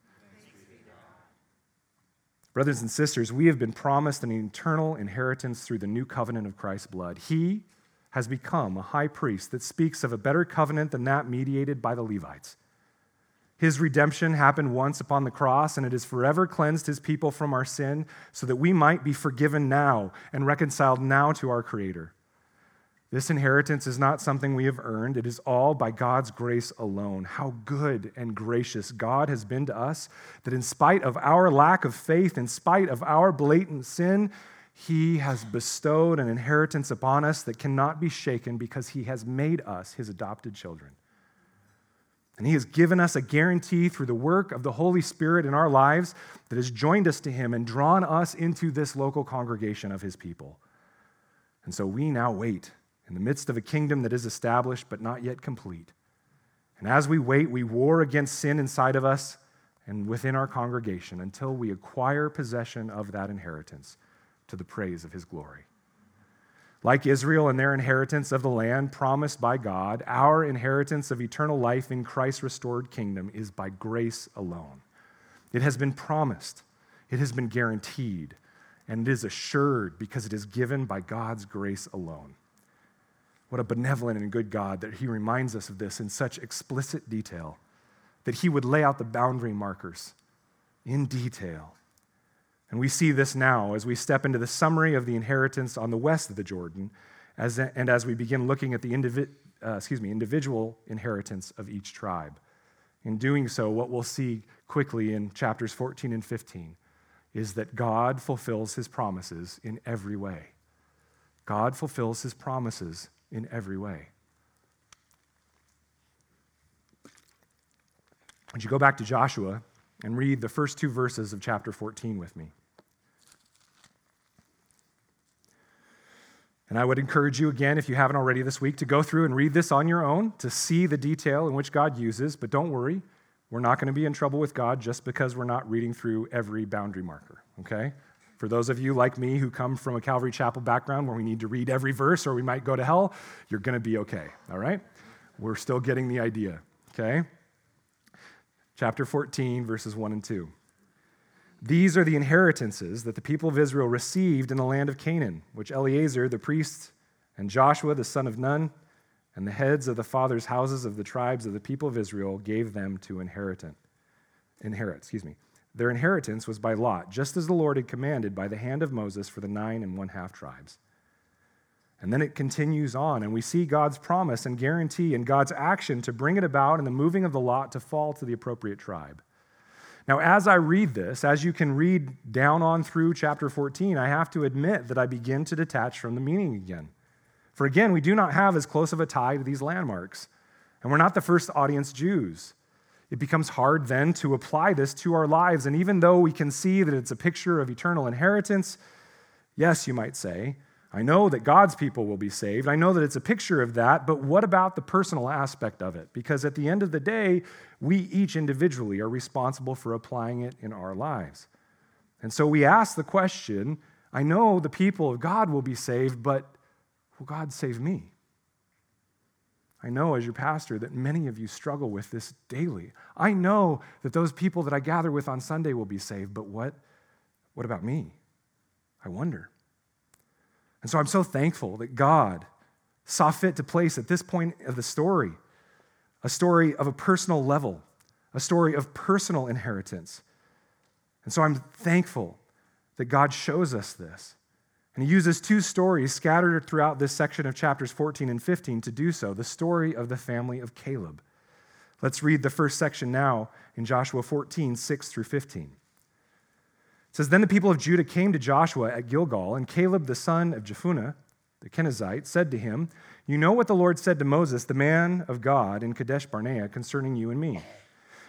Brothers and sisters, we have been promised an eternal inheritance through the new covenant of Christ's blood. He has become a high priest that speaks of a better covenant than that mediated by the Levites. His redemption happened once upon the cross, and it has forever cleansed his people from our sin so that we might be forgiven now and reconciled now to our Creator. This inheritance is not something we have earned. It is all by God's grace alone. How good and gracious God has been to us that, in spite of our lack of faith, in spite of our blatant sin, He has bestowed an inheritance upon us that cannot be shaken because He has made us His adopted children. And He has given us a guarantee through the work of the Holy Spirit in our lives that has joined us to Him and drawn us into this local congregation of His people. And so we now wait in the midst of a kingdom that is established but not yet complete. And as we wait, we war against sin inside of us and within our congregation until we acquire possession of that inheritance to the praise of his glory. Like Israel and their inheritance of the land promised by God, our inheritance of eternal life in Christ's restored kingdom is by grace alone. It has been promised, it has been guaranteed, and it is assured because it is given by God's grace alone. What a benevolent and good God that He reminds us of this in such explicit detail, that He would lay out the boundary markers in detail. And we see this now as we step into the summary of the inheritance on the west of the Jordan, as, and as we begin looking at the indivi- uh, excuse me, individual inheritance of each tribe. In doing so, what we'll see quickly in chapters 14 and 15 is that God fulfills his promises in every way. God fulfills his promises in every way. Would you go back to Joshua and read the first two verses of chapter 14 with me? And I would encourage you again, if you haven't already this week, to go through and read this on your own to see the detail in which God uses. But don't worry, we're not going to be in trouble with God just because we're not reading through every boundary marker, okay? For those of you like me who come from a Calvary Chapel background where we need to read every verse or we might go to hell, you're going to be okay, all right? We're still getting the idea, okay? Chapter 14, verses 1 and 2. These are the inheritances that the people of Israel received in the land of Canaan, which Eleazar the priest and Joshua the son of Nun and the heads of the fathers' houses of the tribes of the people of Israel gave them to inherit. Inherit, excuse me. Their inheritance was by lot, just as the Lord had commanded by the hand of Moses for the nine and one half tribes. And then it continues on, and we see God's promise and guarantee and God's action to bring it about and the moving of the lot to fall to the appropriate tribe. Now, as I read this, as you can read down on through chapter 14, I have to admit that I begin to detach from the meaning again. For again, we do not have as close of a tie to these landmarks, and we're not the first audience Jews it becomes hard then to apply this to our lives. And even though we can see that it's a picture of eternal inheritance, yes, you might say, I know that God's people will be saved. I know that it's a picture of that, but what about the personal aspect of it? Because at the end of the day, we each individually are responsible for applying it in our lives. And so we ask the question I know the people of God will be saved, but will God save me? I know as your pastor that many of you struggle with this daily. I know that those people that I gather with on Sunday will be saved, but what, what about me? I wonder. And so I'm so thankful that God saw fit to place at this point of the story a story of a personal level, a story of personal inheritance. And so I'm thankful that God shows us this. And he uses two stories scattered throughout this section of chapters 14 and 15 to do so the story of the family of Caleb. Let's read the first section now in Joshua 14, 6 through 15. It says, Then the people of Judah came to Joshua at Gilgal, and Caleb the son of Jephunneh, the Kenizzite, said to him, You know what the Lord said to Moses, the man of God, in Kadesh Barnea, concerning you and me.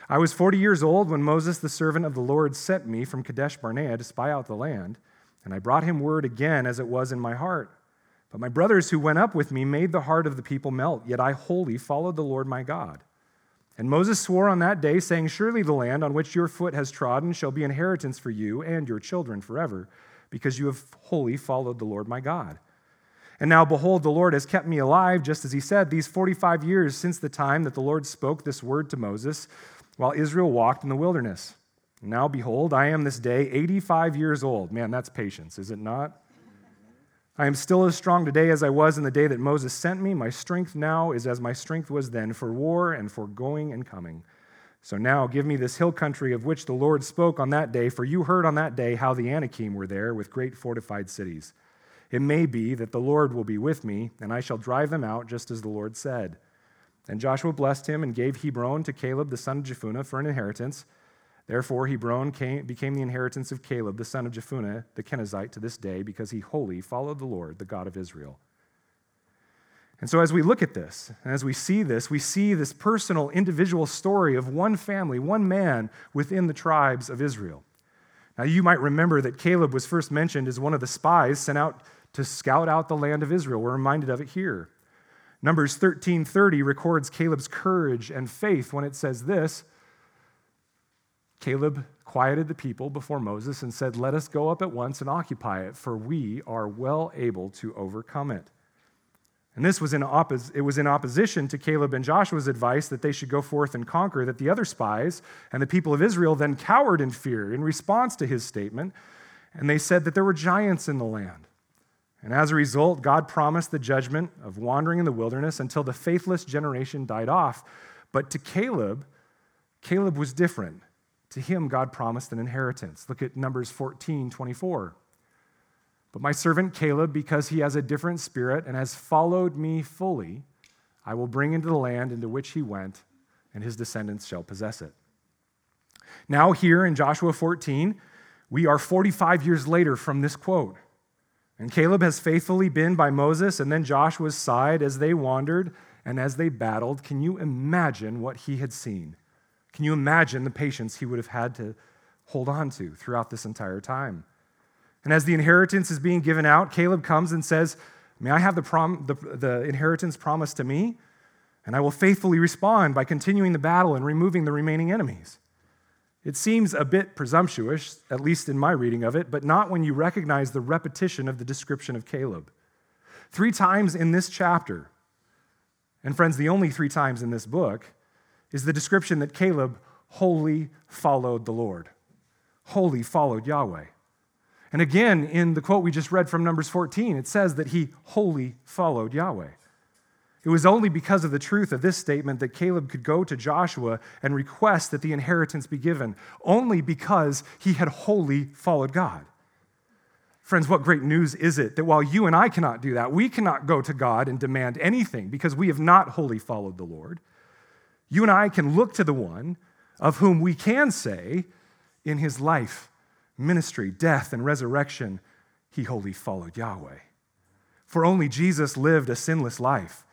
I was 40 years old when Moses, the servant of the Lord, sent me from Kadesh Barnea to spy out the land, and I brought him word again as it was in my heart. But my brothers who went up with me made the heart of the people melt, yet I wholly followed the Lord my God. And Moses swore on that day, saying, Surely the land on which your foot has trodden shall be inheritance for you and your children forever, because you have wholly followed the Lord my God. And now, behold, the Lord has kept me alive, just as he said, these 45 years since the time that the Lord spoke this word to Moses while Israel walked in the wilderness. Now, behold, I am this day 85 years old. Man, that's patience, is it not? I am still as strong today as I was in the day that Moses sent me. My strength now is as my strength was then for war and for going and coming. So now give me this hill country of which the Lord spoke on that day, for you heard on that day how the Anakim were there with great fortified cities. It may be that the Lord will be with me, and I shall drive them out just as the Lord said. And Joshua blessed him and gave Hebron to Caleb the son of Jephunneh for an inheritance. Therefore, Hebron came, became the inheritance of Caleb the son of Jephunneh the Kenizzite to this day, because he wholly followed the Lord, the God of Israel. And so, as we look at this, and as we see this, we see this personal, individual story of one family, one man within the tribes of Israel. Now, you might remember that Caleb was first mentioned as one of the spies sent out to scout out the land of Israel. We're reminded of it here. Numbers 13:30 records Caleb's courage and faith when it says this. Caleb quieted the people before Moses and said, "Let us go up at once and occupy it, for we are well able to overcome it." And this was in, oppos- it was in opposition to Caleb and Joshua's advice that they should go forth and conquer, that the other spies and the people of Israel then cowered in fear in response to his statement, and they said that there were giants in the land. And as a result, God promised the judgment of wandering in the wilderness until the faithless generation died off. But to Caleb, Caleb was different. To him, God promised an inheritance. Look at Numbers 14 24. But my servant Caleb, because he has a different spirit and has followed me fully, I will bring into the land into which he went, and his descendants shall possess it. Now, here in Joshua 14, we are 45 years later from this quote. And Caleb has faithfully been by Moses and then Joshua's side as they wandered and as they battled. Can you imagine what he had seen? Can you imagine the patience he would have had to hold on to throughout this entire time? And as the inheritance is being given out, Caleb comes and says, May I have the, prom- the, the inheritance promised to me? And I will faithfully respond by continuing the battle and removing the remaining enemies. It seems a bit presumptuous, at least in my reading of it, but not when you recognize the repetition of the description of Caleb. Three times in this chapter, and friends, the only three times in this book, is the description that Caleb wholly followed the Lord, wholly followed Yahweh. And again, in the quote we just read from Numbers 14, it says that he wholly followed Yahweh. It was only because of the truth of this statement that Caleb could go to Joshua and request that the inheritance be given, only because he had wholly followed God. Friends, what great news is it that while you and I cannot do that, we cannot go to God and demand anything because we have not wholly followed the Lord. You and I can look to the one of whom we can say, in his life, ministry, death, and resurrection, he wholly followed Yahweh. For only Jesus lived a sinless life.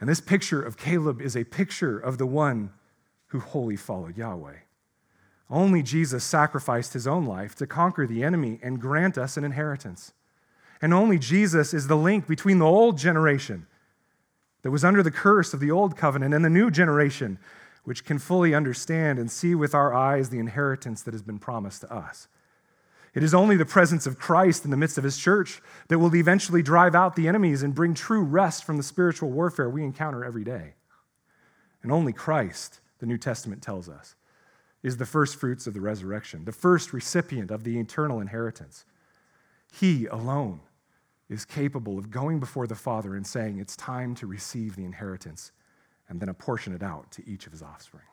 And this picture of Caleb is a picture of the one who wholly followed Yahweh. Only Jesus sacrificed his own life to conquer the enemy and grant us an inheritance. And only Jesus is the link between the old generation that was under the curse of the old covenant and the new generation, which can fully understand and see with our eyes the inheritance that has been promised to us. It is only the presence of Christ in the midst of his church that will eventually drive out the enemies and bring true rest from the spiritual warfare we encounter every day. And only Christ, the New Testament tells us, is the first fruits of the resurrection, the first recipient of the eternal inheritance. He alone is capable of going before the Father and saying, It's time to receive the inheritance, and then apportion it out to each of his offspring.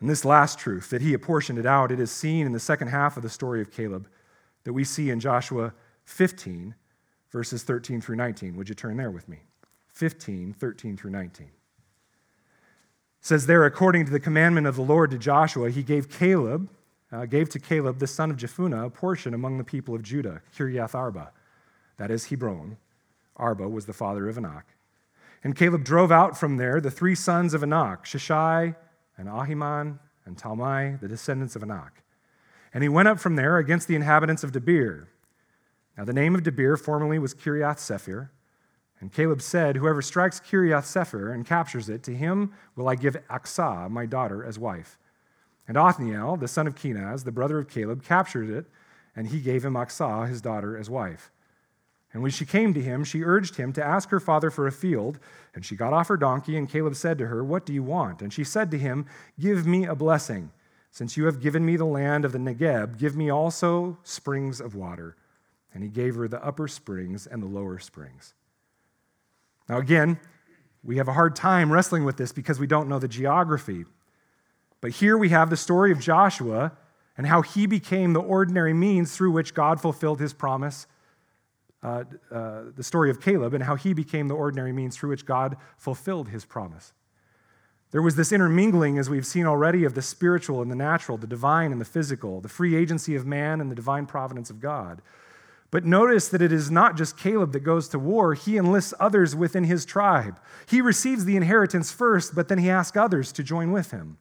And this last truth, that he apportioned it out, it is seen in the second half of the story of Caleb that we see in Joshua 15, verses 13 through 19. Would you turn there with me? 15, 13 through 19. It says there, according to the commandment of the Lord to Joshua, he gave Caleb, uh, gave to Caleb the son of Jephunneh a portion among the people of Judah, Kiriath Arba, that is Hebron. Arba was the father of Anak. And Caleb drove out from there the three sons of Anak, Sheshai and Ahiman and Talmai, the descendants of Anak. And he went up from there against the inhabitants of Debir. Now the name of Debir formerly was Kiriath Sephir. And Caleb said, Whoever strikes Kiriath Sephir and captures it, to him will I give Achsah, my daughter, as wife. And Othniel, the son of Kenaz, the brother of Caleb, captured it, and he gave him Achsah, his daughter, as wife. And when she came to him, she urged him to ask her father for a field. And she got off her donkey, and Caleb said to her, What do you want? And she said to him, Give me a blessing. Since you have given me the land of the Negeb, give me also springs of water. And he gave her the upper springs and the lower springs. Now, again, we have a hard time wrestling with this because we don't know the geography. But here we have the story of Joshua and how he became the ordinary means through which God fulfilled his promise uh, uh, the story of Caleb and how he became the ordinary means through which God fulfilled his promise. There was this intermingling, as we've seen already, of the spiritual and the natural, the divine and the physical, the free agency of man and the divine providence of God. But notice that it is not just Caleb that goes to war, he enlists others within his tribe. He receives the inheritance first, but then he asks others to join with him.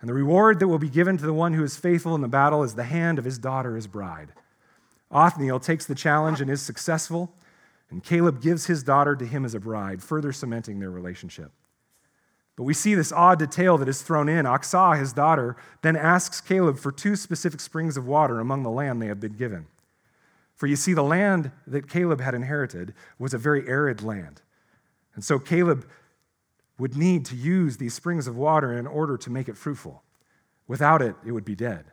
And the reward that will be given to the one who is faithful in the battle is the hand of his daughter as bride. Othniel takes the challenge and is successful, and Caleb gives his daughter to him as a bride, further cementing their relationship. But we see this odd detail that is thrown in. Achsah, his daughter, then asks Caleb for two specific springs of water among the land they have been given. For you see, the land that Caleb had inherited was a very arid land. And so Caleb would need to use these springs of water in order to make it fruitful. Without it, it would be dead.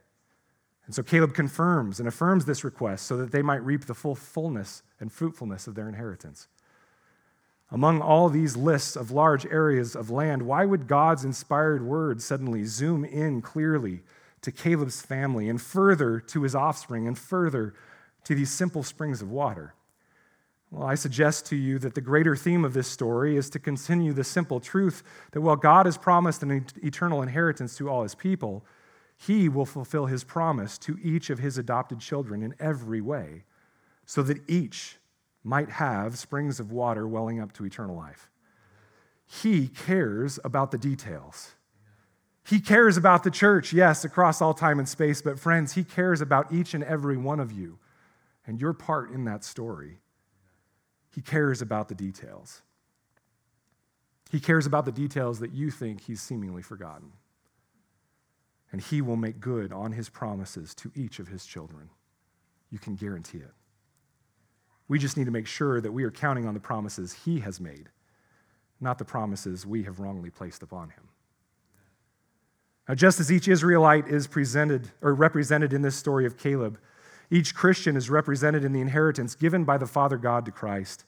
And so Caleb confirms and affirms this request so that they might reap the full fullness and fruitfulness of their inheritance. Among all these lists of large areas of land, why would God's inspired word suddenly zoom in clearly to Caleb's family and further to his offspring and further to these simple springs of water? Well, I suggest to you that the greater theme of this story is to continue the simple truth that while God has promised an eternal inheritance to all his people, he will fulfill his promise to each of his adopted children in every way, so that each might have springs of water welling up to eternal life. He cares about the details. He cares about the church, yes, across all time and space, but friends, He cares about each and every one of you and your part in that story. He cares about the details. He cares about the details that you think He's seemingly forgotten and he will make good on his promises to each of his children. You can guarantee it. We just need to make sure that we are counting on the promises he has made, not the promises we have wrongly placed upon him. Now, just as each Israelite is presented or represented in this story of Caleb, each Christian is represented in the inheritance given by the Father God to Christ.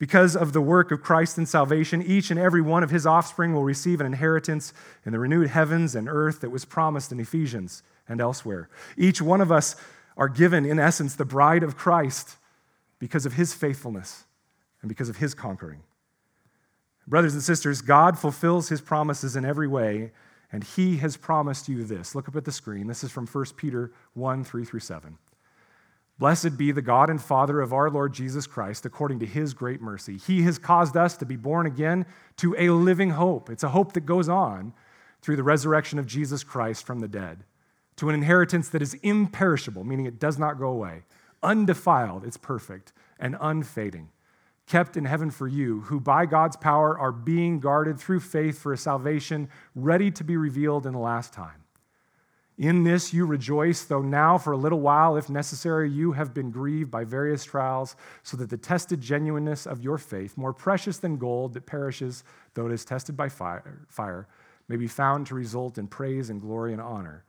Because of the work of Christ in salvation, each and every one of his offspring will receive an inheritance in the renewed heavens and earth that was promised in Ephesians and elsewhere. Each one of us are given, in essence, the bride of Christ because of his faithfulness and because of his conquering. Brothers and sisters, God fulfills his promises in every way, and he has promised you this. Look up at the screen. This is from 1 Peter 1 3 through 7. Blessed be the God and Father of our Lord Jesus Christ, according to his great mercy. He has caused us to be born again to a living hope. It's a hope that goes on through the resurrection of Jesus Christ from the dead, to an inheritance that is imperishable, meaning it does not go away, undefiled, it's perfect, and unfading, kept in heaven for you, who by God's power are being guarded through faith for a salvation ready to be revealed in the last time. In this you rejoice, though now for a little while, if necessary, you have been grieved by various trials, so that the tested genuineness of your faith, more precious than gold that perishes, though it is tested by fire, fire may be found to result in praise and glory and honor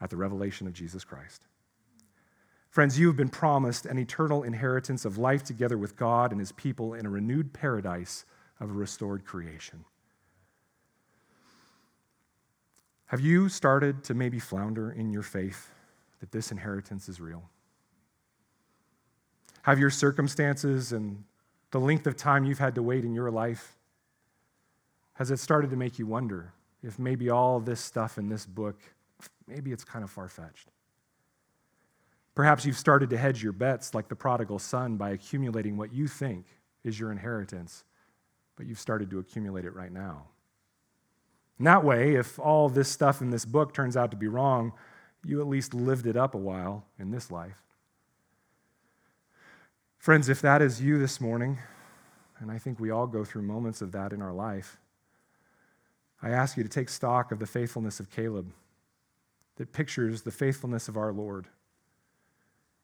at the revelation of Jesus Christ. Friends, you have been promised an eternal inheritance of life together with God and his people in a renewed paradise of a restored creation. Have you started to maybe flounder in your faith that this inheritance is real? Have your circumstances and the length of time you've had to wait in your life, has it started to make you wonder if maybe all this stuff in this book, maybe it's kind of far fetched? Perhaps you've started to hedge your bets like the prodigal son by accumulating what you think is your inheritance, but you've started to accumulate it right now. And that way, if all this stuff in this book turns out to be wrong, you at least lived it up a while in this life. Friends, if that is you this morning, and I think we all go through moments of that in our life, I ask you to take stock of the faithfulness of Caleb that pictures the faithfulness of our Lord.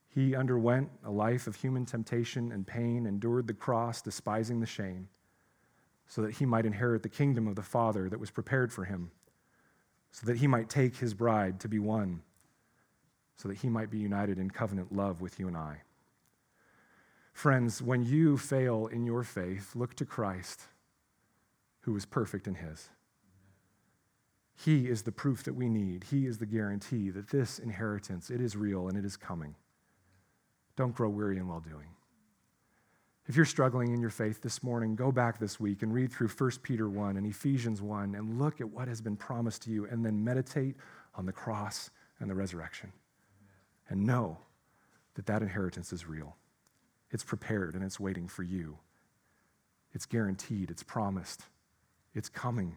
He underwent a life of human temptation and pain, endured the cross, despising the shame, so that he might inherit the kingdom of the Father that was prepared for him, so that he might take his bride to be one, so that he might be united in covenant love with you and I. Friends, when you fail in your faith, look to Christ, who was perfect in his. He is the proof that we need. He is the guarantee that this inheritance, it is real and it is coming. Don't grow weary in well doing. If you're struggling in your faith this morning, go back this week and read through 1 Peter 1 and Ephesians 1 and look at what has been promised to you and then meditate on the cross and the resurrection. And know that that inheritance is real. It's prepared and it's waiting for you. It's guaranteed, it's promised, it's coming,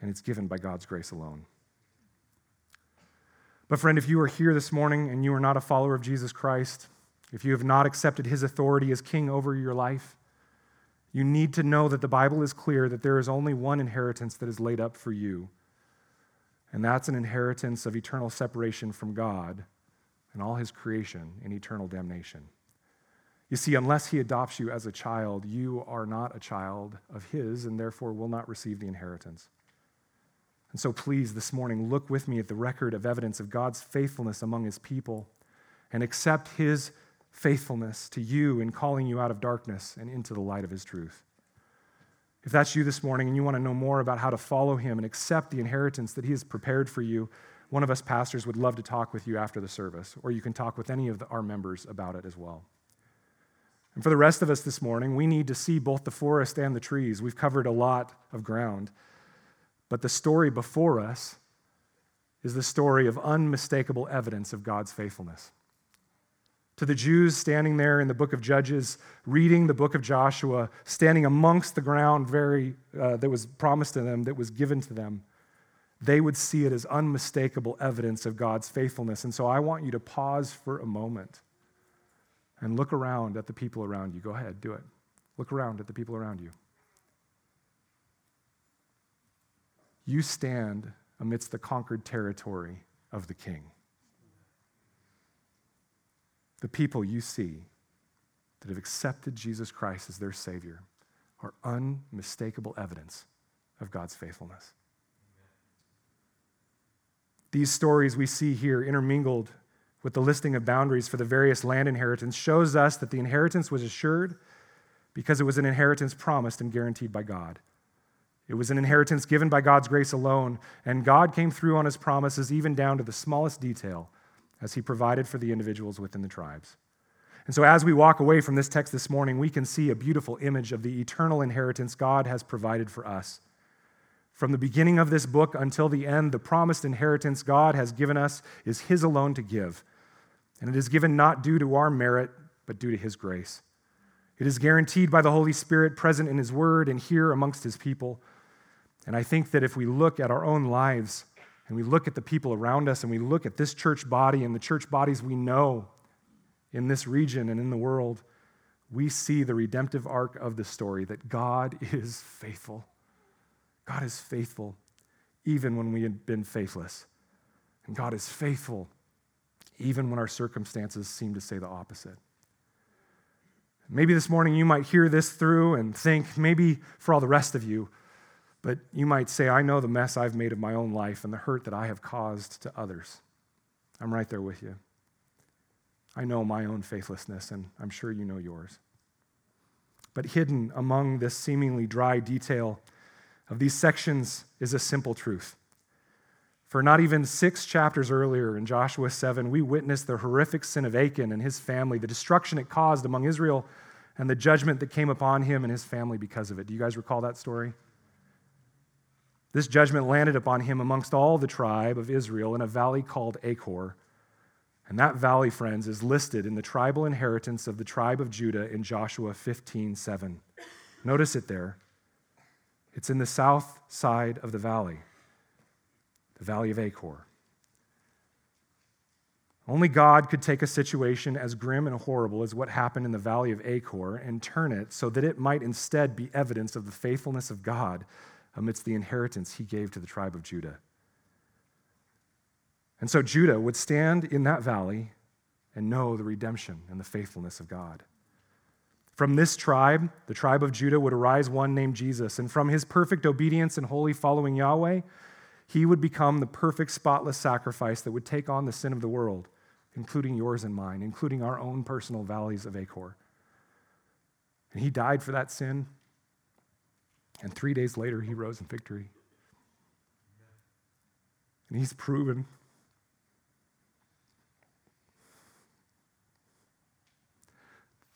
and it's given by God's grace alone. But, friend, if you are here this morning and you are not a follower of Jesus Christ, if you have not accepted his authority as king over your life, you need to know that the Bible is clear that there is only one inheritance that is laid up for you, and that's an inheritance of eternal separation from God and all his creation in eternal damnation. You see, unless he adopts you as a child, you are not a child of his and therefore will not receive the inheritance. And so, please, this morning, look with me at the record of evidence of God's faithfulness among his people and accept his faithfulness to you in calling you out of darkness and into the light of his truth. If that's you this morning and you want to know more about how to follow him and accept the inheritance that he has prepared for you, one of us pastors would love to talk with you after the service, or you can talk with any of the, our members about it as well. And for the rest of us this morning, we need to see both the forest and the trees. We've covered a lot of ground. But the story before us is the story of unmistakable evidence of God's faithfulness. To the Jews standing there in the book of Judges, reading the book of Joshua, standing amongst the ground very, uh, that was promised to them, that was given to them, they would see it as unmistakable evidence of God's faithfulness. And so I want you to pause for a moment and look around at the people around you. Go ahead, do it. Look around at the people around you. You stand amidst the conquered territory of the king. The people you see that have accepted Jesus Christ as their Savior are unmistakable evidence of God's faithfulness. These stories we see here intermingled with the listing of boundaries for the various land inheritance shows us that the inheritance was assured because it was an inheritance promised and guaranteed by God. It was an inheritance given by God's grace alone, and God came through on his promises even down to the smallest detail as he provided for the individuals within the tribes. And so, as we walk away from this text this morning, we can see a beautiful image of the eternal inheritance God has provided for us. From the beginning of this book until the end, the promised inheritance God has given us is His alone to give. And it is given not due to our merit, but due to His grace. It is guaranteed by the Holy Spirit present in His Word and here amongst His people. And I think that if we look at our own lives and we look at the people around us and we look at this church body and the church bodies we know in this region and in the world, we see the redemptive arc of the story that God [laughs] is faithful. God is faithful even when we have been faithless. And God is faithful even when our circumstances seem to say the opposite. Maybe this morning you might hear this through and think, maybe for all the rest of you, but you might say, I know the mess I've made of my own life and the hurt that I have caused to others. I'm right there with you. I know my own faithlessness, and I'm sure you know yours. But hidden among this seemingly dry detail of these sections is a simple truth. For not even six chapters earlier in Joshua 7, we witnessed the horrific sin of Achan and his family, the destruction it caused among Israel, and the judgment that came upon him and his family because of it. Do you guys recall that story? This judgment landed upon him amongst all the tribe of Israel in a valley called Achor. And that valley, friends, is listed in the tribal inheritance of the tribe of Judah in Joshua 15 7. Notice it there. It's in the south side of the valley, the valley of Achor. Only God could take a situation as grim and horrible as what happened in the valley of Achor and turn it so that it might instead be evidence of the faithfulness of God amidst the inheritance he gave to the tribe of Judah. And so Judah would stand in that valley and know the redemption and the faithfulness of God. From this tribe, the tribe of Judah, would arise one named Jesus. And from his perfect obedience and wholly following Yahweh, he would become the perfect, spotless sacrifice that would take on the sin of the world, including yours and mine, including our own personal valleys of Achor. And he died for that sin. And three days later, he rose in victory. And he's proven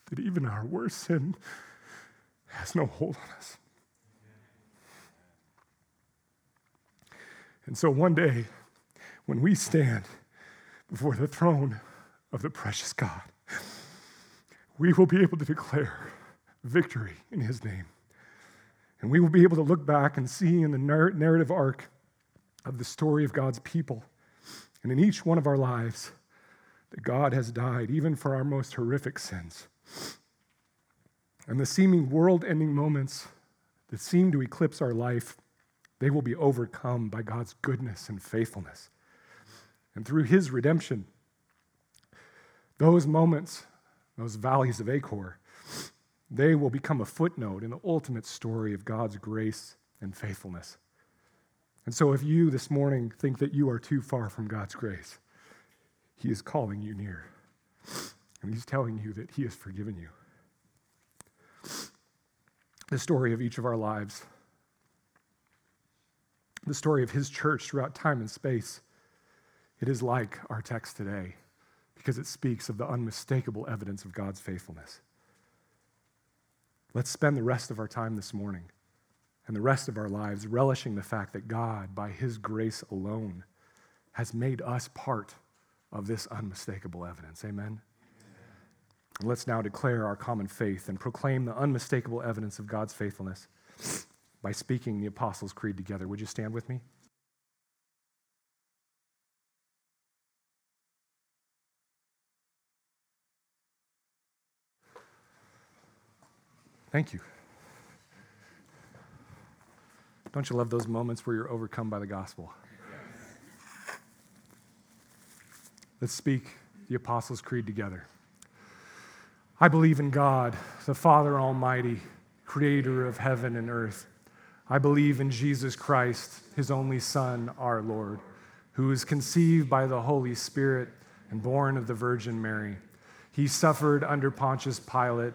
that even our worst sin has no hold on us. And so one day, when we stand before the throne of the precious God, we will be able to declare victory in his name. And we will be able to look back and see in the narrative arc of the story of God's people and in each one of our lives that God has died, even for our most horrific sins. And the seeming world ending moments that seem to eclipse our life, they will be overcome by God's goodness and faithfulness. And through his redemption, those moments, those valleys of Achor, they will become a footnote in the ultimate story of God's grace and faithfulness. And so, if you this morning think that you are too far from God's grace, He is calling you near. And He's telling you that He has forgiven you. The story of each of our lives, the story of His church throughout time and space, it is like our text today because it speaks of the unmistakable evidence of God's faithfulness. Let's spend the rest of our time this morning and the rest of our lives relishing the fact that God, by His grace alone, has made us part of this unmistakable evidence. Amen? Let's now declare our common faith and proclaim the unmistakable evidence of God's faithfulness by speaking the Apostles' Creed together. Would you stand with me? Thank you. Don't you love those moments where you're overcome by the gospel? Let's speak the Apostles' Creed together. I believe in God, the Father Almighty, creator of heaven and earth. I believe in Jesus Christ, his only Son, our Lord, who was conceived by the Holy Spirit and born of the Virgin Mary. He suffered under Pontius Pilate,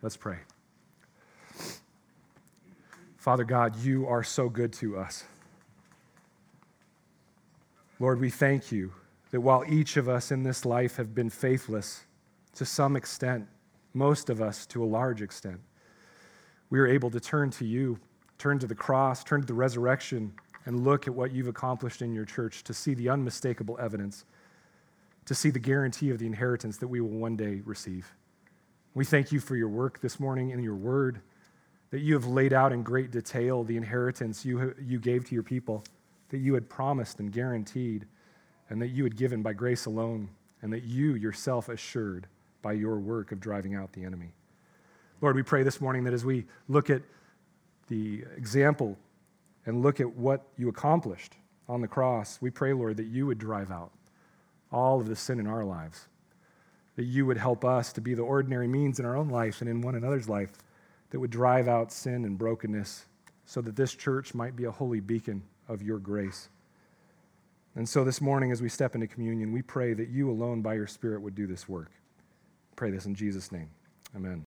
Let's pray. Father God, you are so good to us. Lord, we thank you that while each of us in this life have been faithless to some extent, most of us to a large extent, we are able to turn to you, turn to the cross, turn to the resurrection, and look at what you've accomplished in your church to see the unmistakable evidence, to see the guarantee of the inheritance that we will one day receive. We thank you for your work this morning in your word, that you have laid out in great detail the inheritance you, you gave to your people, that you had promised and guaranteed and that you had given by grace alone and that you yourself assured by your work of driving out the enemy. Lord, we pray this morning that as we look at the example and look at what you accomplished on the cross, we pray, Lord, that you would drive out all of the sin in our lives, that you would help us to be the ordinary means in our own life and in one another's life that would drive out sin and brokenness so that this church might be a holy beacon of your grace. And so this morning, as we step into communion, we pray that you alone by your Spirit would do this work. Pray this in Jesus' name. Amen.